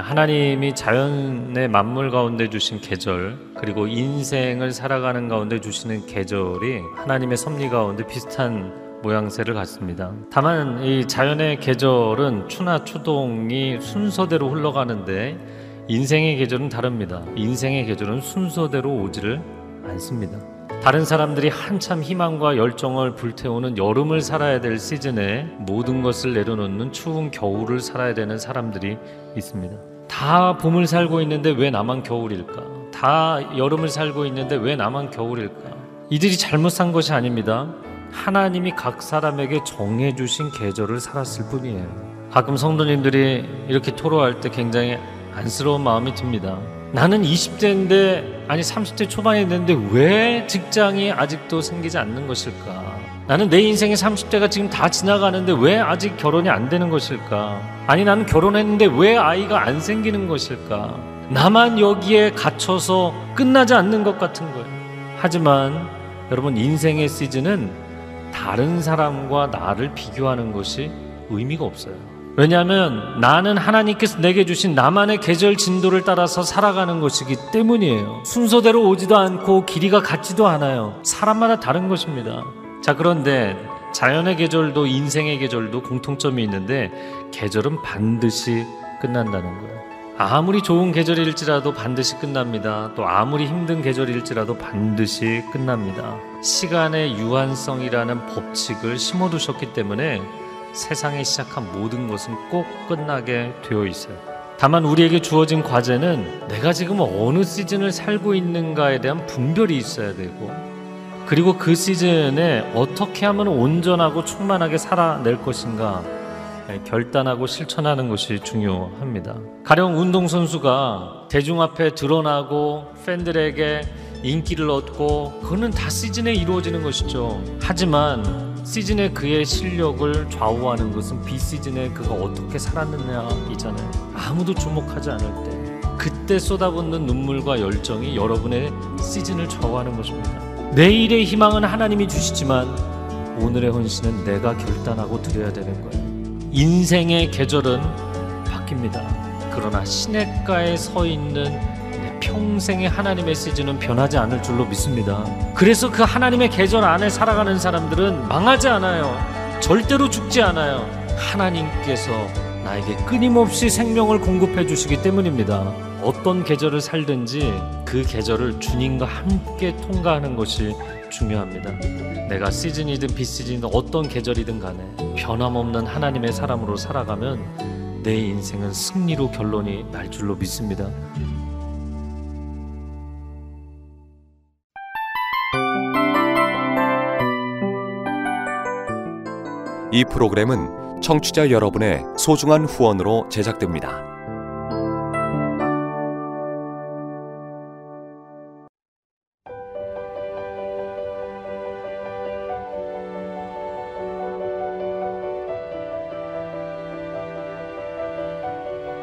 하나님이 자연의 만물 가운데 주신 계절 그리고 인생을 살아가는 가운데 주시는 계절이 하나님의 섭리 가운데 비슷한 모양새를 갖습니다. 다만 이 자연의 계절은 추나 추동이 순서대로 흘러가는데 인생의 계절은 다릅니다. 인생의 계절은 순서대로 오지를 않습니다. 다른 사람들이 한참 희망과 열정을 불태우는 여름을 살아야 될 시즌에 모든 것을 내려놓는 추운 겨울을 살아야 되는 사람들이 있습니다. 다 봄을 살고 있는데 왜 나만 겨울일까? 다 여름을 살고 있는데 왜 나만 겨울일까? 이들이 잘못 산 것이 아닙니다. 하나님이 각 사람에게 정해주신 계절을 살았을 뿐이에요. 가끔 성도님들이 이렇게 토로할 때 굉장히 안쓰러운 마음이 듭니다. 나는 20대인데 아니 30대 초반에 됐는데 왜 직장이 아직도 생기지 않는 것일까? 나는 내 인생의 30대가 지금 다 지나가는데 왜 아직 결혼이 안 되는 것일까? 아니 나는 결혼했는데 왜 아이가 안 생기는 것일까? 나만 여기에 갇혀서 끝나지 않는 것 같은 거예요. 하지만 여러분 인생의 시즌은 다른 사람과 나를 비교하는 것이 의미가 없어요. 왜냐하면 나는 하나님께서 내게 주신 나만의 계절 진도를 따라서 살아가는 것이기 때문이에요. 순서대로 오지도 않고 길이가 같지도 않아요. 사람마다 다른 것입니다. 자, 그런데 자연의 계절도 인생의 계절도 공통점이 있는데 계절은 반드시 끝난다는 거예요. 아무리 좋은 계절일지라도 반드시 끝납니다. 또 아무리 힘든 계절일지라도 반드시 끝납니다. 시간의 유한성이라는 법칙을 심어두셨기 때문에 세상에 시작한 모든 것은 꼭 끝나게 되어 있어요. 다만 우리에게 주어진 과제는 내가 지금 어느 시즌을 살고 있는가에 대한 분별이 있어야 되고 그리고 그 시즌에 어떻게 하면 온전하고 충만하게 살아낼 것인가 결단하고 실천하는 것이 중요합니다. 가령 운동선수가 대중 앞에 드러나고 팬들에게 인기를 얻고 그거는 다 시즌에 이루어지는 것이죠. 하지만 시즌에 그의 실력을 좌우하는 것은 비시즌에 그가 어떻게 살았느냐이잖아요. 아무도 주목하지 않을 때 그때 쏟아붓는 눈물과 열정이 여러분의 시즌을 좌우하는 것입니다. 내일의 희망은 하나님이 주시지만 오늘의 헌신은 내가 결단하고 드려야 되는 거예요. 인생의 계절은 바뀝니다. 그러나 시냇가에 서 있는 평생의 하나님의 시즌은 변하지 않을 줄로 믿습니다. 그래서 그 하나님의 계절 안에 살아가는 사람들은 망하지 않아요. 절대로 죽지 않아요. 하나님께서 나에게 끊임없이 생명을 공급해 주시기 때문입니다. 어떤 계절을 살든지 그 계절을 주님과 함께 통과하는 것이 중요합니다. 내가 시즌이든 비시즌이든 어떤 계절이든 간에 변함없는 하나님의 사람으로 살아가면 내 인생은 승리로 결론이 날 줄로 믿습니다. 이 프로그램은 청취자 여러분의 소중한 후원으로 제작됩니다.